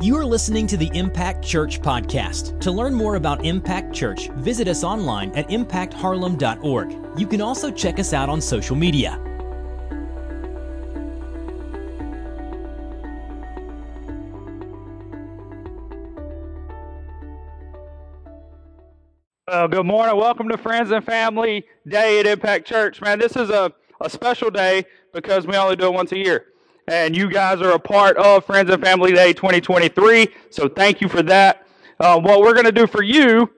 You are listening to the Impact Church podcast. To learn more about Impact Church, visit us online at impactharlem.org. You can also check us out on social media. Good morning. Welcome to Friends and Family Day at Impact Church. Man, this is a, a special day because we only do it once a year. And you guys are a part of Friends and Family Day 2023. So thank you for that. Uh, what we're going to do for you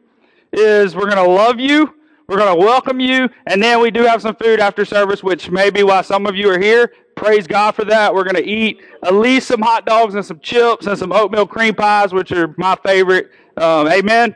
is we're going to love you. We're going to welcome you. And then we do have some food after service, which may be why some of you are here. Praise God for that. We're going to eat at least some hot dogs and some chips and some oatmeal cream pies, which are my favorite. Um, amen.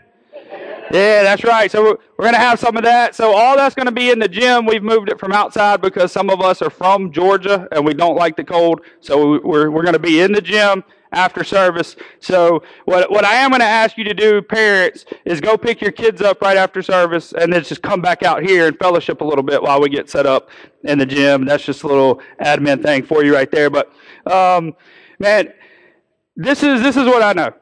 Yeah, that's right. So we're, we're going to have some of that. So all that's going to be in the gym. We've moved it from outside because some of us are from Georgia and we don't like the cold. So we're, we're going to be in the gym after service. So what, what I am going to ask you to do, parents, is go pick your kids up right after service and then just come back out here and fellowship a little bit while we get set up in the gym. That's just a little admin thing for you right there. But, um, man, this is, this is what I know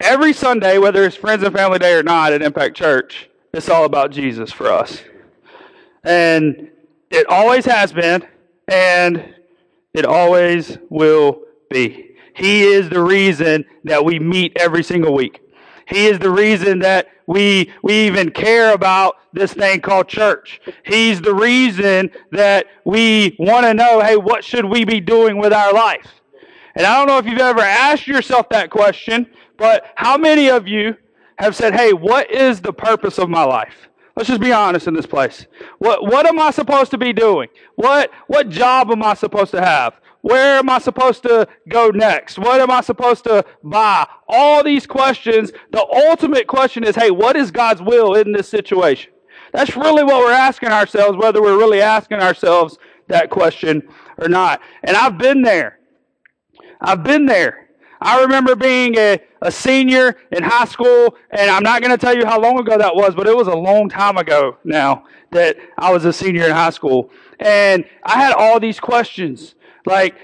every Sunday, whether it's Friends and Family Day or not at Impact Church, it's all about Jesus for us. And it always has been, and it always will be. He is the reason that we meet every single week. He is the reason that we, we even care about this thing called church. He's the reason that we want to know, hey, what should we be doing with our life? And I don't know if you've ever asked yourself that question, but how many of you have said, hey, what is the purpose of my life? Let's just be honest in this place. What, what am I supposed to be doing? What, what job am I supposed to have? Where am I supposed to go next? What am I supposed to buy? All these questions. The ultimate question is, hey, what is God's will in this situation? That's really what we're asking ourselves, whether we're really asking ourselves that question or not. And I've been there. I've been there. I remember being a, a senior in high school, and I'm not going to tell you how long ago that was, but it was a long time ago now that I was a senior in high school. And I had all these questions like,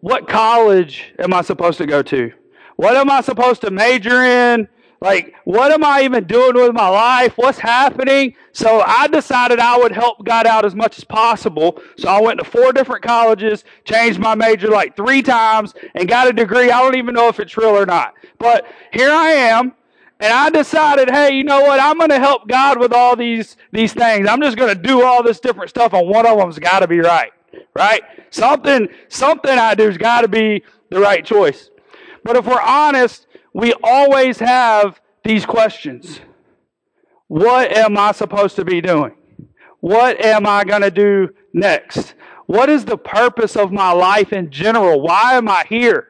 what college am I supposed to go to? What am I supposed to major in? Like, what am I even doing with my life? What's happening? So I decided I would help God out as much as possible. So I went to four different colleges, changed my major like three times, and got a degree. I don't even know if it's real or not. But here I am. And I decided, hey, you know what? I'm going to help God with all these, these things. I'm just going to do all this different stuff, and one of them's got to be right. Right? Something, something I do's got to be the right choice. But if we're honest, we always have these questions. What am I supposed to be doing? What am I going to do next? What is the purpose of my life in general? Why am I here?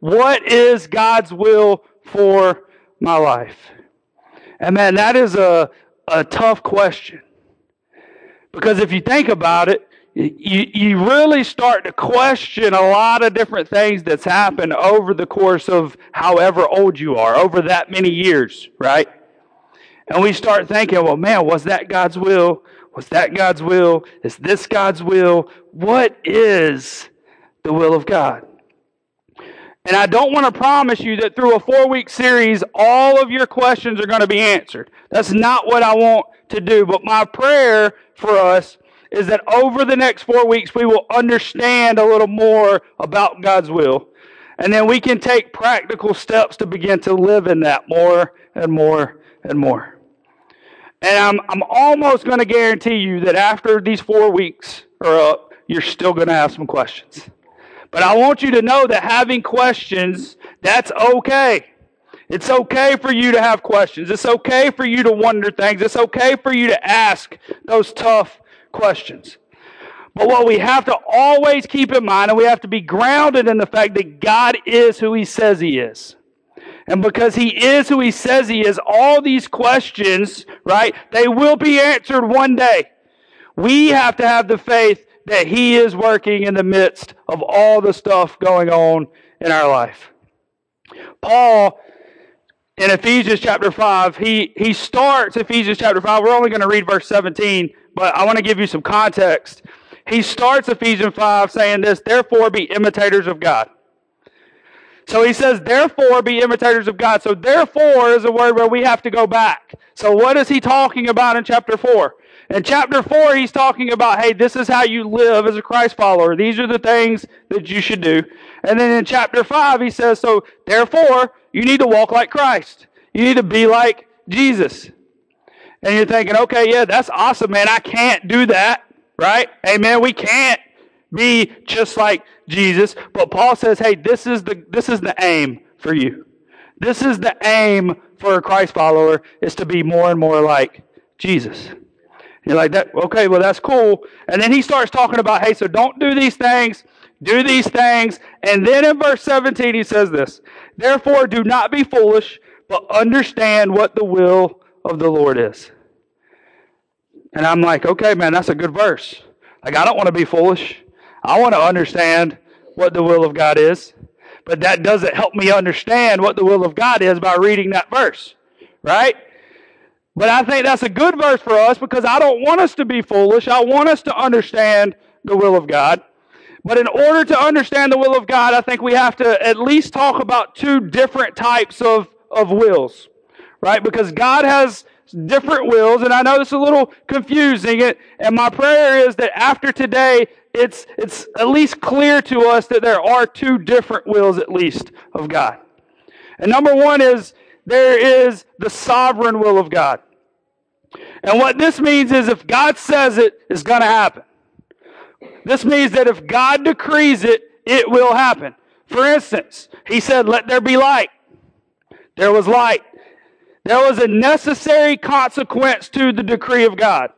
What is God's will for my life? And man, that is a, a tough question. Because if you think about it, you, you really start to question a lot of different things that's happened over the course of however old you are, over that many years, right? And we start thinking, well, man, was that God's will? Was that God's will? Is this God's will? What is the will of God? And I don't want to promise you that through a four week series, all of your questions are going to be answered. That's not what I want to do. But my prayer for us is that over the next four weeks, we will understand a little more about God's will. And then we can take practical steps to begin to live in that more and more and more. And I'm, I'm almost going to guarantee you that after these four weeks are up, you're still going to have some questions. But I want you to know that having questions, that's okay. It's okay for you to have questions. It's okay for you to wonder things. It's okay for you to ask those tough questions. But what we have to always keep in mind, and we have to be grounded in the fact that God is who He says He is. And because He is who He says He is, all these questions, right, they will be answered one day. We have to have the faith that He is working in the midst of all the stuff going on in our life. Paul, in Ephesians chapter 5, he, he starts Ephesians chapter 5. We're only going to read verse 17 but I want to give you some context. He starts Ephesians 5 saying this, therefore be imitators of God. So he says, therefore be imitators of God. So therefore is a word where we have to go back. So what is he talking about in chapter 4? In chapter 4, he's talking about, hey, this is how you live as a Christ follower. These are the things that you should do. And then in chapter 5, he says, so therefore, you need to walk like Christ. You need to be like Jesus. And you're thinking, okay, yeah, that's awesome, man. I can't do that, right? Amen. We can't be just like Jesus. But Paul says, hey, this is the, this is the aim for you. This is the aim for a Christ follower is to be more and more like Jesus. You're like that, okay, well that's cool. And then he starts talking about, hey, so don't do these things, do these things. And then in verse 17 he says this, therefore do not be foolish, but understand what the will of the Lord is. And I'm like, okay, man, that's a good verse. Like I don't want to be foolish. I want to understand what the will of God is. But that doesn't help me understand what the will of God is by reading that verse. Right? But I think that's a good verse for us because I don't want us to be foolish. I want us to understand the will of God. But in order to understand the will of God, I think we have to at least talk about two different types of, of wills. Right? Because God has different wills, and I know this is a little confusing. It, And my prayer is that after today, it's, it's at least clear to us that there are two different wills, at least, of God. And number one is there is the sovereign will of God. And what this means is if God says it, it's going to happen. This means that if God decrees it, it will happen. For instance, he said, Let there be light. There was light. There was a necessary consequence to the decree of God.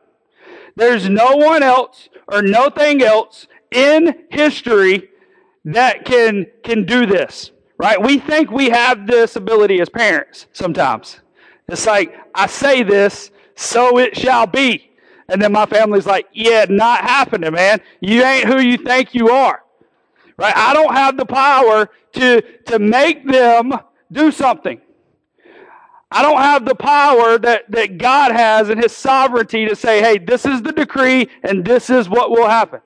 There's no one else or nothing else in history that can, can do this, right? We think we have this ability as parents sometimes. It's like, I say this, so it shall be. And then my family's like, yeah, not happening, man. You ain't who you think you are. Right? I don't have the power to, to make them do something. I don't have the power that, that God has in His sovereignty to say, hey, this is the decree and this is what will happen.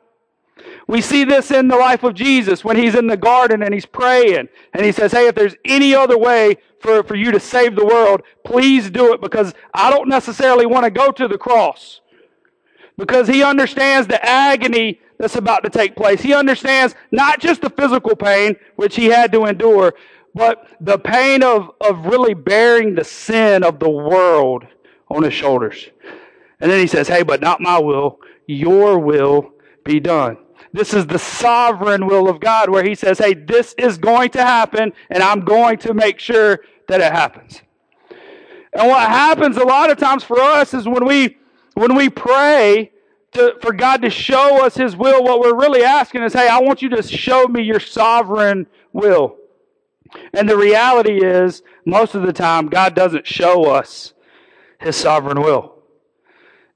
We see this in the life of Jesus when he's in the garden and he's praying and he says, Hey, if there's any other way for, for you to save the world, please do it because I don't necessarily want to go to the cross. Because he understands the agony that's about to take place. He understands not just the physical pain, which he had to endure, but the pain of, of really bearing the sin of the world on his shoulders. And then he says, Hey, but not my will, your will be done. This is the sovereign will of God where he says, Hey, this is going to happen, and I'm going to make sure that it happens. And what happens a lot of times for us is when we when we pray to, for God to show us his will, what we're really asking is, Hey, I want you to show me your sovereign will. And the reality is, most of the time, God doesn't show us His sovereign will.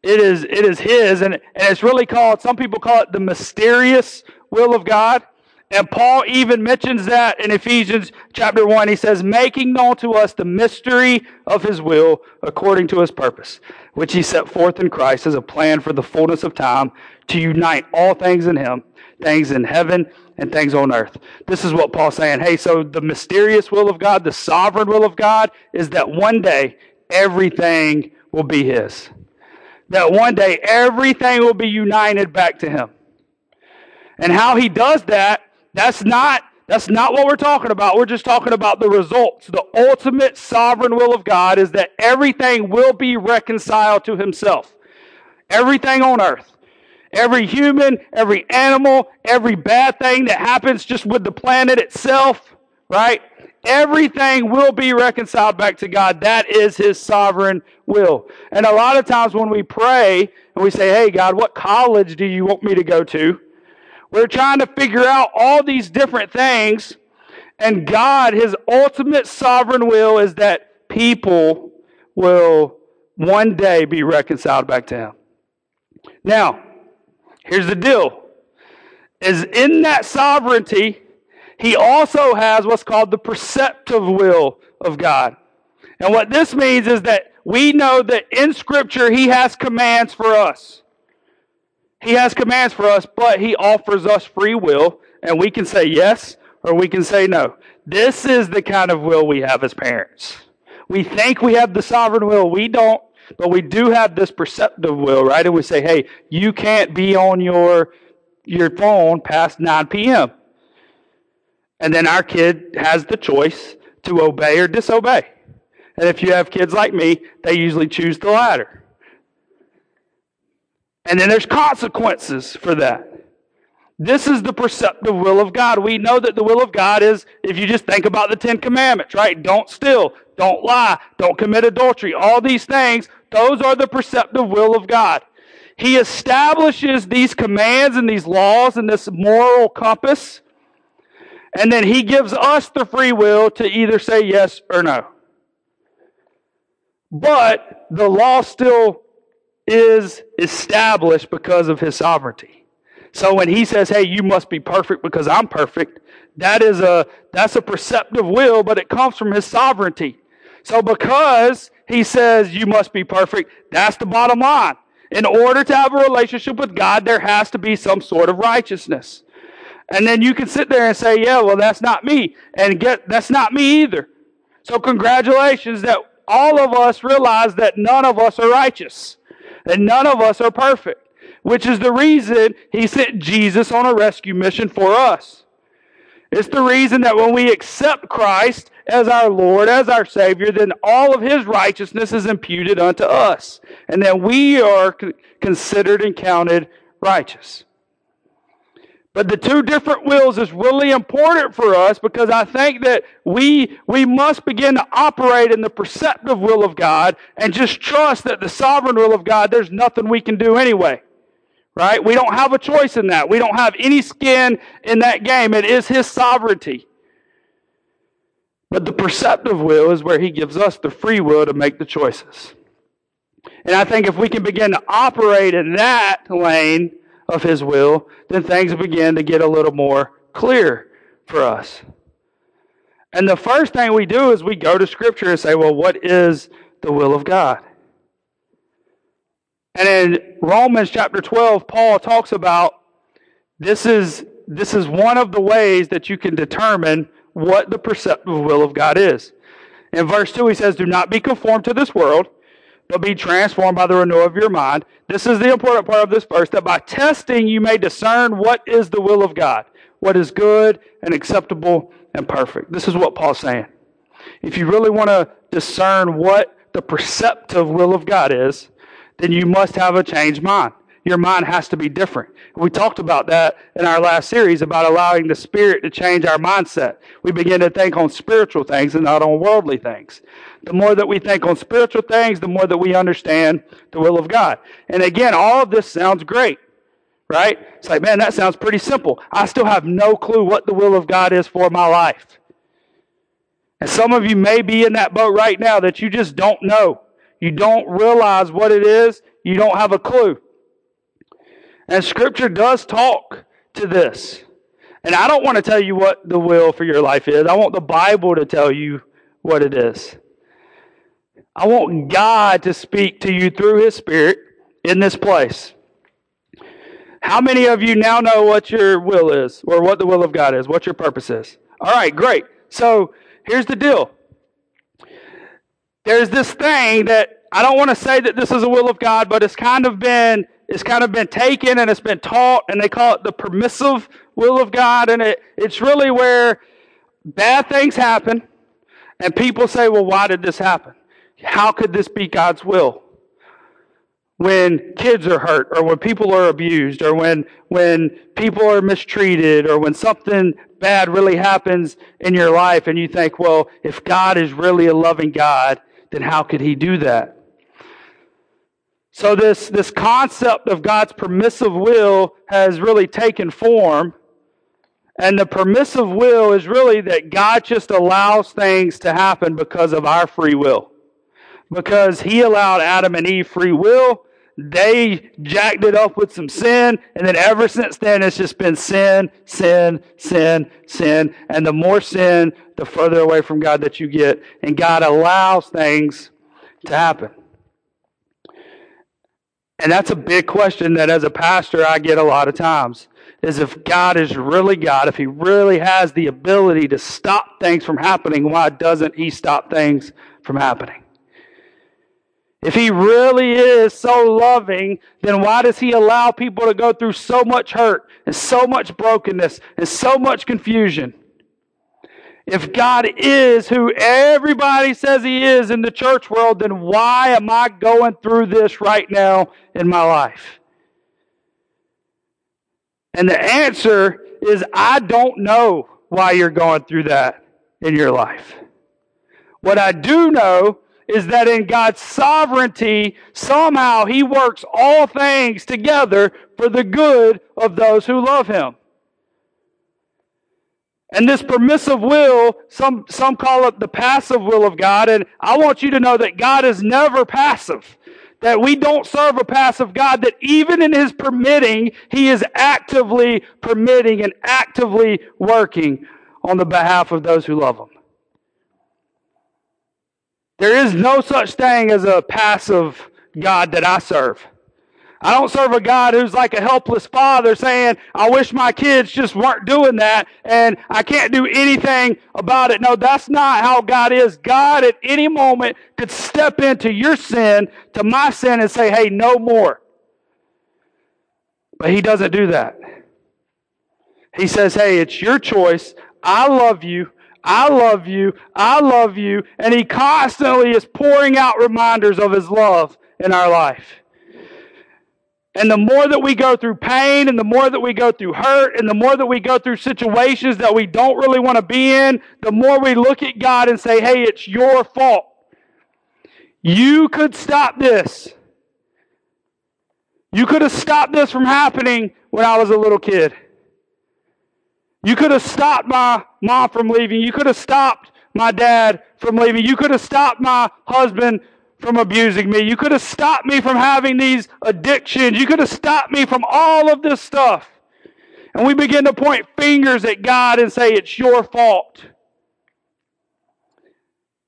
It is, it is His, and, and it's really called, some people call it the mysterious will of God. And Paul even mentions that in Ephesians chapter 1. He says, making known to us the mystery of his will according to his purpose, which he set forth in Christ as a plan for the fullness of time to unite all things in him, things in heaven and things on earth. This is what Paul's saying. Hey, so the mysterious will of God, the sovereign will of God is that one day everything will be his. That one day everything will be united back to him. And how he does that, that's not that's not what we're talking about. We're just talking about the results. The ultimate sovereign will of God is that everything will be reconciled to himself. Everything on earth. Every human, every animal, every bad thing that happens just with the planet itself, right? Everything will be reconciled back to God. That is His sovereign will. And a lot of times when we pray and we say, Hey, God, what college do you want me to go to? We're trying to figure out all these different things. And God, His ultimate sovereign will is that people will one day be reconciled back to Him. Now, Here's the deal. Is in that sovereignty, he also has what's called the perceptive will of God. And what this means is that we know that in Scripture he has commands for us. He has commands for us, but he offers us free will, and we can say yes or we can say no. This is the kind of will we have as parents. We think we have the sovereign will. We don't, but we do have this perceptive will, right? And we say, hey, you can't be on your, your phone past 9 p.m. And then our kid has the choice to obey or disobey. And if you have kids like me, they usually choose the latter. And then there's consequences for that. This is the perceptive will of God. We know that the will of God is, if you just think about the Ten Commandments, right? Don't steal, don't lie, don't commit adultery. All these things, those are the perceptive will of God. He establishes these commands and these laws and this moral compass. And then he gives us the free will to either say yes or no. But the law still is established because of his sovereignty. So when he says, "Hey, you must be perfect because I'm perfect," that is a that's a perceptive will, but it comes from his sovereignty. So because he says you must be perfect, that's the bottom line. In order to have a relationship with God, there has to be some sort of righteousness. And then you can sit there and say, "Yeah, well, that's not me," and get that's not me either. So congratulations that all of us realize that none of us are righteous and none of us are perfect, which is the reason he sent Jesus on a rescue mission for us. It's the reason that when we accept Christ as our Lord, as our Savior, then all of his righteousness is imputed unto us. And that we are considered and counted righteous. But the two different wills is really important for us because I think that we, we must begin to operate in the perceptive will of God and just trust that the sovereign will of God, there's nothing we can do anyway. Right? We don't have a choice in that. We don't have any skin in that game. It is His sovereignty. But the perceptive will is where He gives us the free will to make the choices. And I think if we can begin to operate in that lane, of His will, then things begin to get a little more clear for us. And the first thing we do is we go to Scripture and say, well, what is the will of God? And in Romans chapter 12, Paul talks about this is, this is one of the ways that you can determine what the perceptive will of God is. In verse 2, he says, Do not be conformed to this world but be transformed by the renewal of your mind. This is the important part of this verse that by testing you may discern what is the will of God, what is good and acceptable and perfect. This is what Paul's saying. If you really want to discern what the perceptive will of God is, then you must have a changed mind your mind has to be different. We talked about that in our last series about allowing the Spirit to change our mindset. We begin to think on spiritual things and not on worldly things. The more that we think on spiritual things, the more that we understand the will of God. And again, all of this sounds great, right? It's like, man, that sounds pretty simple. I still have no clue what the will of God is for my life. And some of you may be in that boat right now that you just don't know. You don't realize what it is. You don't have a clue. And Scripture does talk to this. And I don't want to tell you what the will for your life is. I want the Bible to tell you what it is. I want God to speak to you through His Spirit in this place. How many of you now know what your will is or what the will of God is, what your purpose is? All right, great. So here's the deal there's this thing that I don't want to say that this is a will of God, but it's kind of been it's kind of been taken and it's been taught, and they call it the permissive will of God. And it, it's really where bad things happen, and people say, Well, why did this happen? How could this be God's will? When kids are hurt, or when people are abused, or when, when people are mistreated, or when something bad really happens in your life, and you think, Well, if God is really a loving God, then how could He do that? So this, this concept of God's permissive will has really taken form. And the permissive will is really that God just allows things to happen because of our free will. Because He allowed Adam and Eve free will, they jacked it up with some sin, and then ever since then it's just been sin, sin, sin, sin. And the more sin, the further away from God that you get. And God allows things to happen. And that's a big question that as a pastor I get a lot of times. is if God is really God, if He really has the ability to stop things from happening, why doesn't He stop things from happening? If He really is so loving, then why does He allow people to go through so much hurt and so much brokenness and so much confusion? If God is who everybody says He is in the church world, then why am I going through this right now in my life? And the answer is I don't know why you're going through that in your life. What I do know is that in God's sovereignty, somehow He works all things together for the good of those who love Him. And this permissive will, some, some call it the passive will of God. And I want you to know that God is never passive. That we don't serve a passive God, that even in His permitting, He is actively permitting and actively working on the behalf of those who love Him. There is no such thing as a passive God that I serve. I don't serve a God who's like a helpless father saying, I wish my kids just weren't doing that and I can't do anything about it. No, that's not how God is. God at any moment could step into your sin, to my sin, and say, hey, no more. But He doesn't do that. He says, hey, it's your choice. I love you. I love you. I love you. And He constantly is pouring out reminders of His love in our life. And the more that we go through pain, and the more that we go through hurt, and the more that we go through situations that we don't really want to be in, the more we look at God and say, hey, it's your fault. You could stop this. You could have stopped this from happening when I was a little kid. You could have stopped my mom from leaving. You could have stopped my dad from leaving. You could have stopped my husband from abusing me. You could have stopped me from having these addictions. You could have stopped me from all of this stuff. And we begin to point fingers at God and say, it's your fault.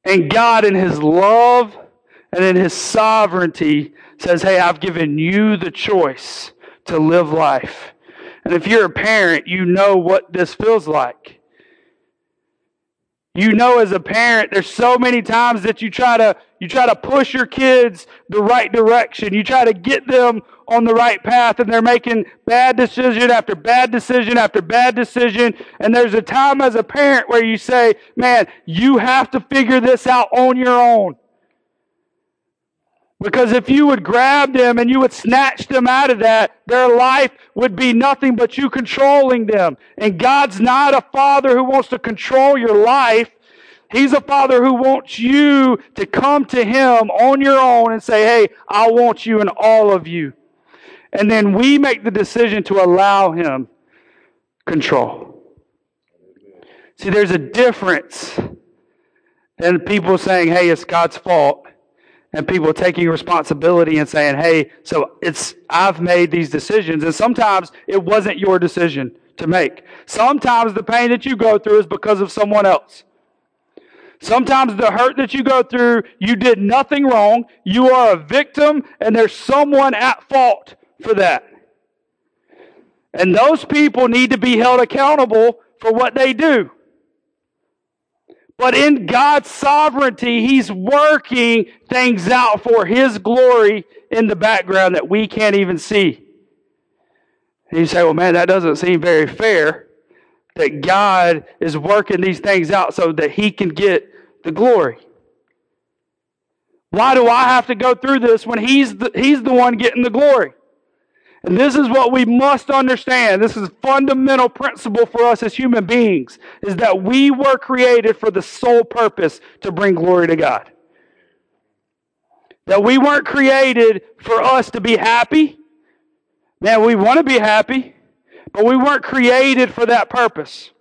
And God, in His love and in His sovereignty, says, Hey, I've given you the choice to live life. And if you're a parent, you know what this feels like. You know as a parent, there's so many times that you try to you try to push your kids the right direction. You try to get them on the right path and they're making bad decision after bad decision after bad decision. And there's a time as a parent where you say, man, you have to figure this out on your own. Because if you would grab them and you would snatch them out of that, their life would be nothing but you controlling them. And God's not a father who wants to control your life. He's a father who wants you to come to him on your own and say, Hey, I want you and all of you. And then we make the decision to allow him control. See, there's a difference in people saying, Hey, it's God's fault and people taking responsibility and saying, hey, so it's, I've made these decisions. And sometimes it wasn't your decision to make. Sometimes the pain that you go through is because of someone else. Sometimes the hurt that you go through, you did nothing wrong. You are a victim and there's someone at fault for that. And those people need to be held accountable for what they do. But in God's sovereignty, He's working things out for His glory in the background that we can't even see. And you say, well, man, that doesn't seem very fair that God is working these things out so that He can get the glory. Why do I have to go through this when He's the, he's the one getting the glory? And this is what we must understand. This is a fundamental principle for us as human beings is that we were created for the sole purpose to bring glory to God. That we weren't created for us to be happy. Man, we want to be happy, but we weren't created for that purpose.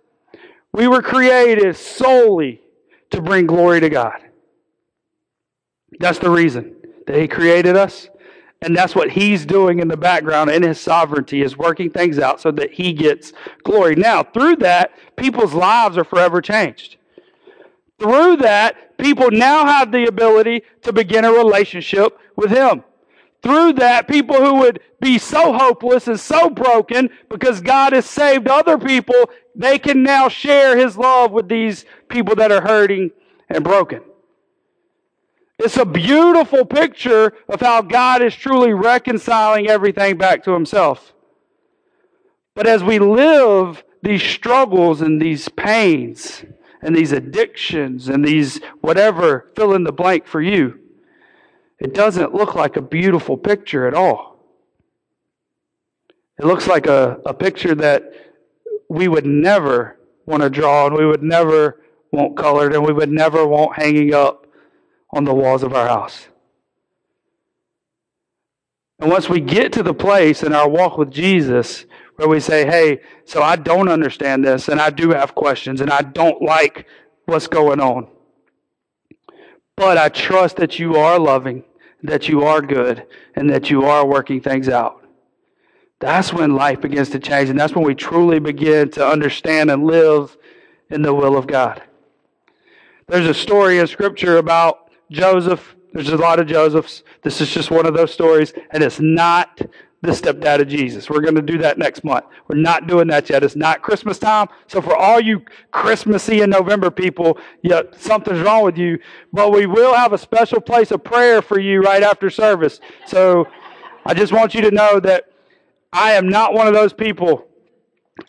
We were created solely to bring glory to God. That's the reason that He created us. And that's what he's doing in the background in his sovereignty is working things out so that he gets glory. Now, through that, people's lives are forever changed. Through that, people now have the ability to begin a relationship with him. through that, people who would be so hopeless and so broken because God has saved other people, they can now share His love with these people that are hurting and broken. It's a beautiful picture of how God is truly reconciling everything back to Himself. But as we live these struggles and these pains and these addictions and these whatever fill in the blank for you, it doesn't look like a beautiful picture at all. It looks like a, a picture that we would never want to draw and we would never want colored and we would never want hanging up on the walls of our house. And once we get to the place in our walk with Jesus where we say, hey, so I don't understand this and I do have questions and I don't like what's going on. But I trust that you are loving, that you are good, and that you are working things out. That's when life begins to change, and that's when we truly begin to understand and live in the will of God. There's a story in Scripture about Joseph. There's a lot of Josephs. This is just one of those stories, and it's not the stepdad of Jesus. We're going to do that next month. We're not doing that yet. It's not Christmas time. So for all you Christmassy and November people, yeah, something's wrong with you. But we will have a special place of prayer for you right after service. So I just want you to know that I am not one of those people.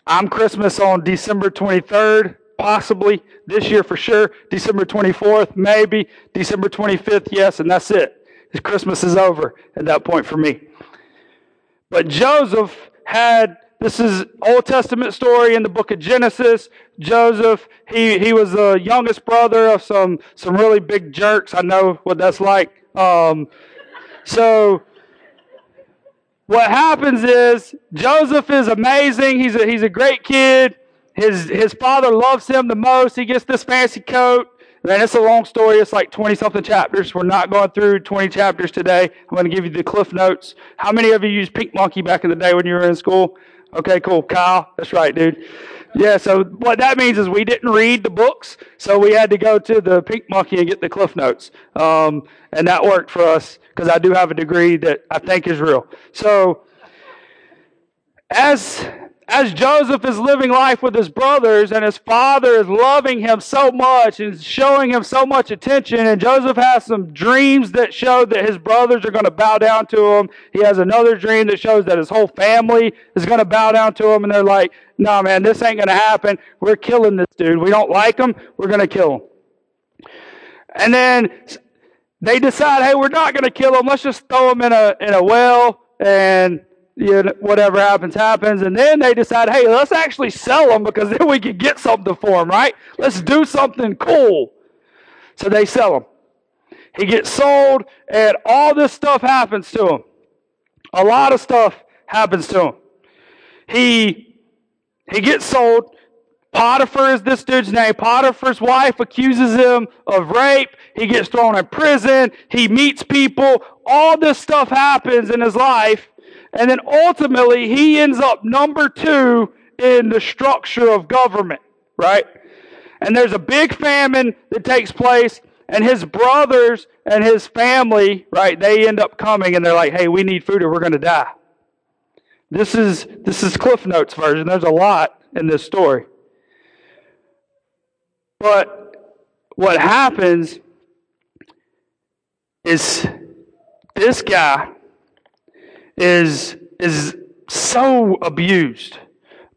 I'm Christmas on December 23rd, possibly this year for sure. December 24th, maybe. December 25th, yes, and that's it. Christmas is over at that point for me. But Joseph had this is Old Testament story in the book of Genesis. Joseph, he, he was the youngest brother of some, some really big jerks. I know what that's like. Um, so what happens is Joseph is amazing. He's a, he's a great kid. His, his father loves him the most. He gets this fancy coat. Man, it's a long story. It's like 20 something chapters. We're not going through 20 chapters today. I'm going to give you the cliff notes. How many of you used Pink Monkey back in the day when you were in school? Okay, cool. Kyle, that's right, dude. Yeah, so what that means is we didn't read the books, so we had to go to the Pink Monkey and get the cliff notes. Um, and that worked for us because I do have a degree that I think is real. So, as as Joseph is living life with his brothers and his father is loving him so much and showing him so much attention, and Joseph has some dreams that show that his brothers are going to bow down to him. He has another dream that shows that his whole family is going to bow down to him, and they're like, no, man, this ain't going to happen. We're killing this dude. We don't like him. We're going to kill him. And then they decide, hey, we're not going to kill him. Let's just throw him in a, in a well and you know, whatever happens, happens. And then they decide, hey, let's actually sell them because then we can get something for them, right? Let's do something cool. So they sell him. He gets sold, and all this stuff happens to him. A lot of stuff happens to him. He he gets sold. Potiphar is this dude's name. Potiphar's wife accuses him of rape. He gets thrown in prison. He meets people. All this stuff happens in his life. And then ultimately, he ends up number two in the structure of government, right? And there's a big famine that takes place, and his brothers and his family, right, they end up coming and they're like, hey, we need food or we're going to die. This is, this is Cliff Notes version. There's a lot in this story. But what happens is this guy is, is so abused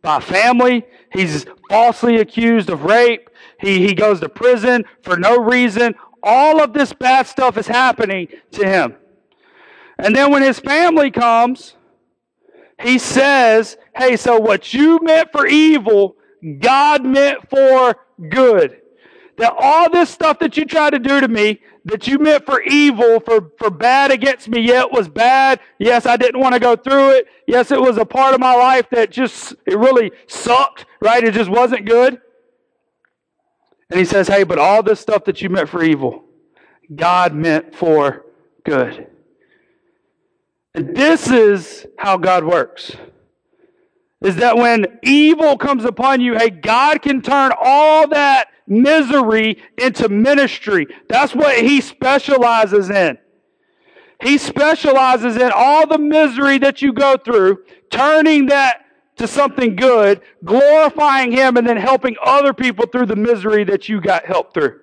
by family. He's falsely accused of rape. He, he goes to prison for no reason. All of this bad stuff is happening to him. And then when his family comes, he says, Hey, so what you meant for evil, God meant for good. That all this stuff that you tried to do to me, that you meant for evil, for, for bad against me, yet was bad. Yes, I didn't want to go through it. Yes, it was a part of my life that just, it really sucked, right? It just wasn't good. And he says, hey, but all this stuff that you meant for evil, God meant for good. And this is how God works. Is that when evil comes upon you, hey, God can turn all that misery into ministry. That's what he specializes in. He specializes in all the misery that you go through, turning that to something good, glorifying Him, and then helping other people through the misery that you got helped through.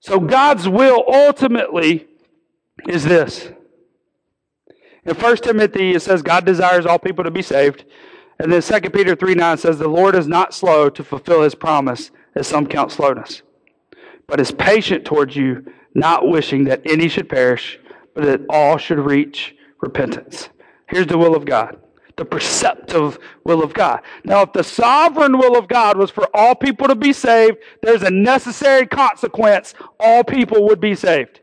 So God's will ultimately is this. In 1 Timothy, it says God desires all people to be saved. And then 2 Peter 3 9 says, The Lord is not slow to fulfill his promise, as some count slowness, but is patient towards you, not wishing that any should perish, but that all should reach repentance. Here's the will of God the perceptive will of God. Now, if the sovereign will of God was for all people to be saved, there's a necessary consequence. All people would be saved.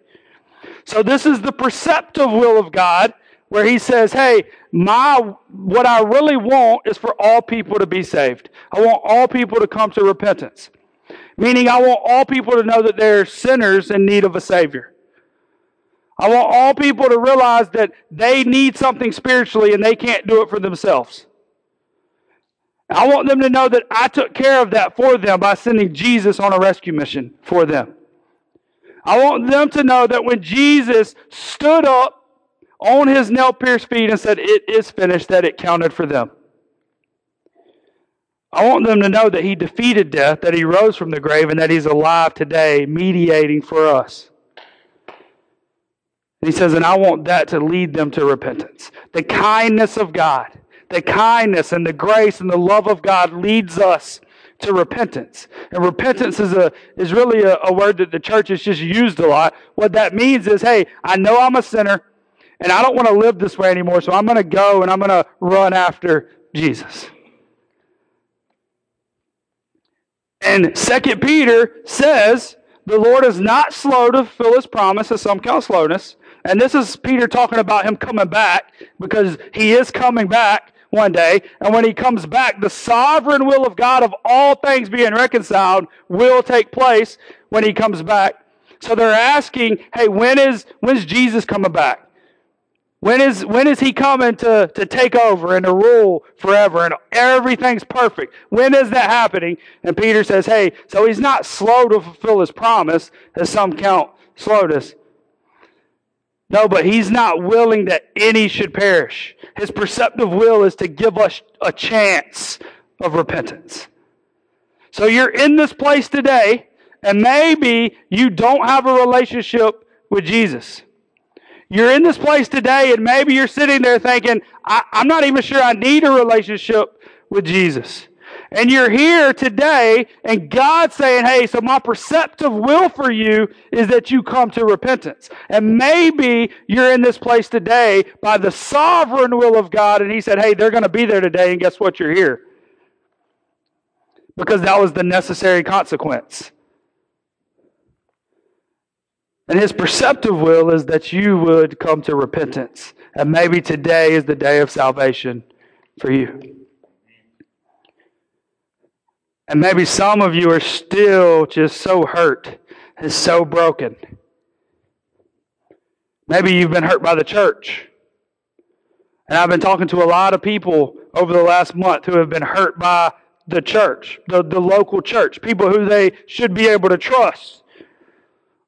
So, this is the perceptive will of God where he says, Hey, my what I really want is for all people to be saved. I want all people to come to repentance. Meaning I want all people to know that they're sinners in need of a Savior. I want all people to realize that they need something spiritually and they can't do it for themselves. I want them to know that I took care of that for them by sending Jesus on a rescue mission for them. I want them to know that when Jesus stood up on his nail pierced feet and said, It is finished, that it counted for them. I want them to know that he defeated death, that he rose from the grave, and that he's alive today, mediating for us. And he says, and I want that to lead them to repentance. The kindness of God, the kindness and the grace and the love of God leads us to repentance. And repentance is a is really a, a word that the church has just used a lot. What that means is, hey, I know I'm a sinner and I don't want to live this way anymore, so I'm going to go and I'm going to run after Jesus. And Second Peter says, the Lord is not slow to fulfill his promise, as some count slowness. And this is Peter talking about him coming back because he is coming back one day. And when he comes back, the sovereign will of God of all things being reconciled will take place when he comes back. So they're asking, hey, when is when's Jesus coming back? When is, when is he coming to, to take over and to rule forever and everything's perfect? When is that happening? And Peter says, hey, so he's not slow to fulfill his promise, as some count slowness. No, but he's not willing that any should perish. His perceptive will is to give us a chance of repentance. So you're in this place today, and maybe you don't have a relationship with Jesus. You're in this place today, and maybe you're sitting there thinking, I, am not even sure I need a relationship with Jesus. And you're here today, and God's saying, Hey, so my perceptive will for you is that you come to repentance. And maybe you're in this place today by the sovereign will of God, and He said, Hey, they're going to be there today, and guess what? You're here. Because that was the necessary consequence. And his perceptive will is that you would come to repentance. And maybe today is the day of salvation for you. And maybe some of you are still just so hurt and so broken. Maybe you've been hurt by the church. And I've been talking to a lot of people over the last month who have been hurt by the church, the, the local church, people who they should be able to trust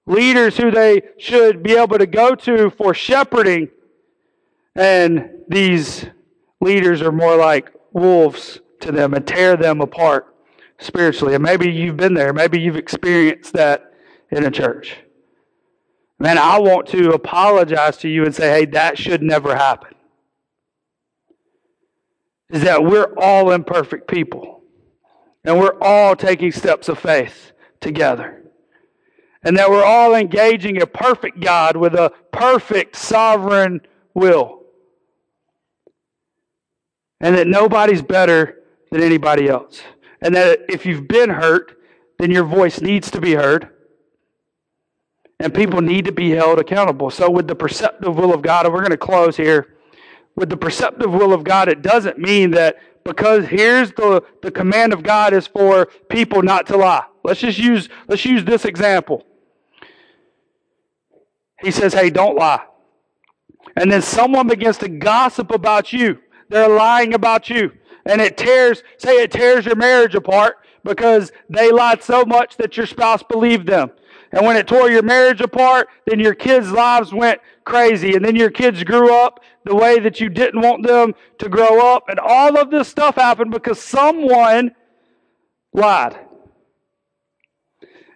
leaders who they should be able to go to for shepherding. And these leaders are more like wolves to them and tear them apart spiritually. And maybe you've been there. Maybe you've experienced that in a church. Man, I want to apologize to you and say, hey, that should never happen. Is that we're all imperfect people. And we're all taking steps of faith together and that we're all engaging a perfect God with a perfect sovereign will. And that nobody's better than anybody else. And that if you've been hurt, then your voice needs to be heard. And people need to be held accountable. So, with the perceptive will of God, and we're going to close here. With the perceptive will of God, it doesn't mean that because here's the, the command of God is for people not to lie. Let's just use let's use this example. He says, hey, don't lie. And then someone begins to gossip about you. They're lying about you. And it tears, say it tears your marriage apart because they lied so much that your spouse believed them. And when it tore your marriage apart, then your kids' lives went crazy. And then your kids grew up the way that you didn't want them to grow up. And all of this stuff happened because someone lied.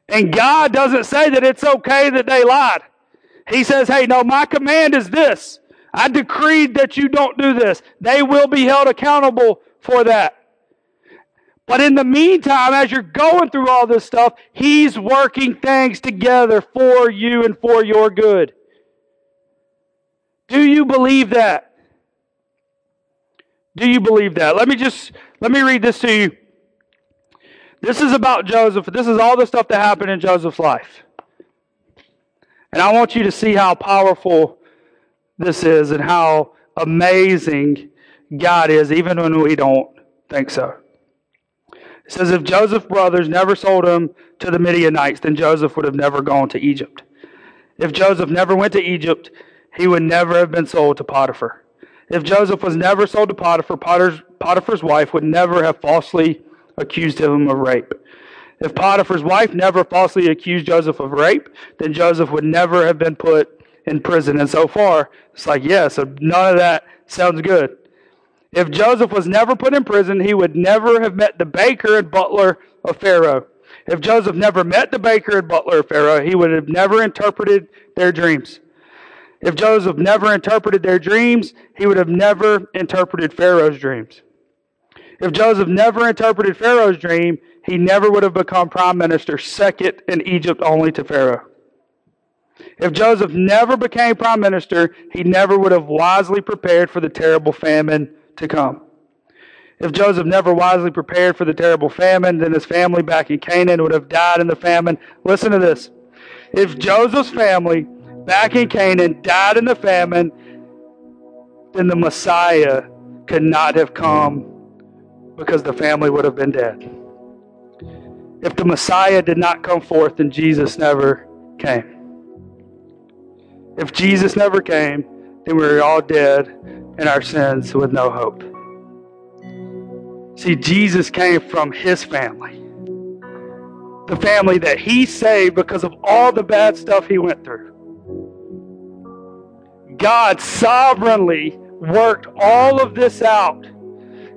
And God doesn't say that it's okay that they lied. He says, hey, no, my command is this. I decreed that you don't do this. They will be held accountable for that. But in the meantime, as you're going through all this stuff, He's working things together for you and for your good. Do you believe that? Do you believe that? Let me just let me read this to you. This is about Joseph. This is all the stuff that happened in Joseph's life. And I want you to see how powerful this is and how amazing God is, even when we don't think so. It says, if Joseph's brothers never sold him to the Midianites, then Joseph would have never gone to Egypt. If Joseph never went to Egypt, he would never have been sold to Potiphar. If Joseph was never sold to Potiphar, Potiphar's wife would never have falsely accused him of rape. If Potiphar's wife never falsely accused Joseph of rape, then Joseph would never have been put in prison. And so far, it's like, yeah, so none of that sounds good. If Joseph was never put in prison, he would never have met the baker and butler of Pharaoh. If Joseph never met the baker and butler of Pharaoh, he would have never interpreted their dreams. If Joseph never interpreted their dreams, he would have never interpreted Pharaoh's dreams. If Joseph never interpreted Pharaoh's dream, he never would have become prime minister, second in Egypt only to Pharaoh. If Joseph never became prime minister, he never would have wisely prepared for the terrible famine to come. If Joseph never wisely prepared for the terrible famine, then his family back in Canaan would have died in the famine. Listen to this. If Joseph's family back in Canaan died in the famine, then the Messiah could not have come because the family would have been dead. If the Messiah did not come forth, and Jesus never came. If Jesus never came, then we were all dead in our sins with no hope. See, Jesus came from his family. The family that he saved because of all the bad stuff he went through. God sovereignly worked all of this out.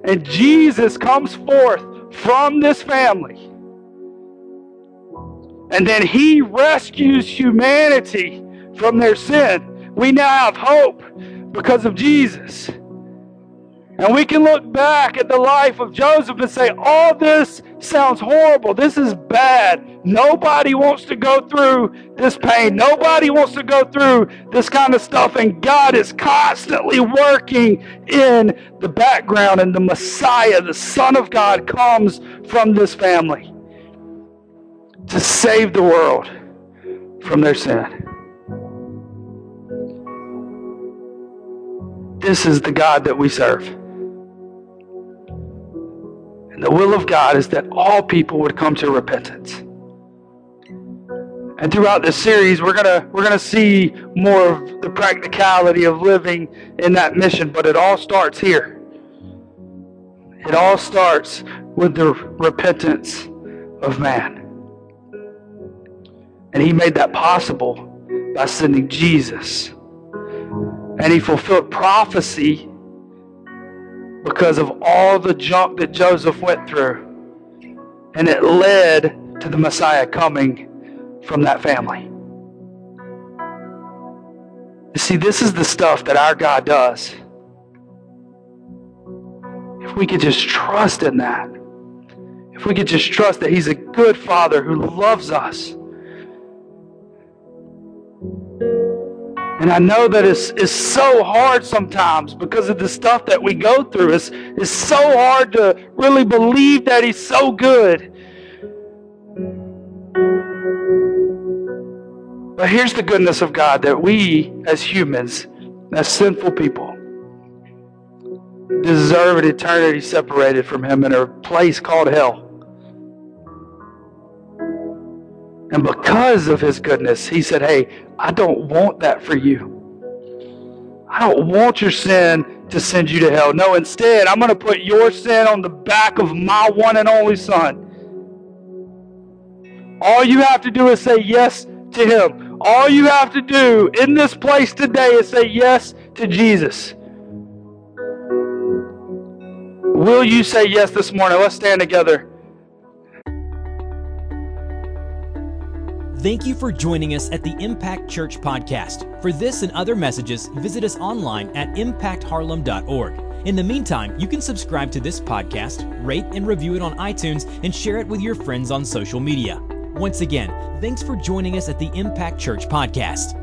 And Jesus comes forth from this family. And then he rescues humanity from their sin. We now have hope because of Jesus. And we can look back at the life of Joseph and say, all this sounds horrible. This is bad. Nobody wants to go through this pain. Nobody wants to go through this kind of stuff. And God is constantly working in the background. And the Messiah, the Son of God, comes from this family to save the world from their sin. This is the God that we serve. And the will of God is that all people would come to repentance. And throughout this series, we're gonna we're gonna see more of the practicality of living in that mission, but it all starts here. It all starts with the repentance of man. And he made that possible by sending Jesus and he fulfilled prophecy because of all the junk that Joseph went through. And it led to the Messiah coming from that family. You see, this is the stuff that our God does. If we could just trust in that, if we could just trust that He's a good Father who loves us And I know that it's, it's so hard sometimes because of the stuff that we go through. It's, it's so hard to really believe that He's so good. But here's the goodness of God that we, as humans, as sinful people, deserve an eternity separated from Him in a place called hell. And because of his goodness, he said, Hey, I don't want that for you. I don't want your sin to send you to hell. No, instead, I'm going to put your sin on the back of my one and only son. All you have to do is say yes to Him. All you have to do in this place today is say yes to Jesus. Will you say yes this morning? Let's stand together. Thank you for joining us at the Impact Church podcast. For this and other messages, visit us online at impactharlem.org. In the meantime, you can subscribe to this podcast, rate and review it on iTunes, and share it with your friends on social media. Once again, thanks for joining us at the Impact Church podcast.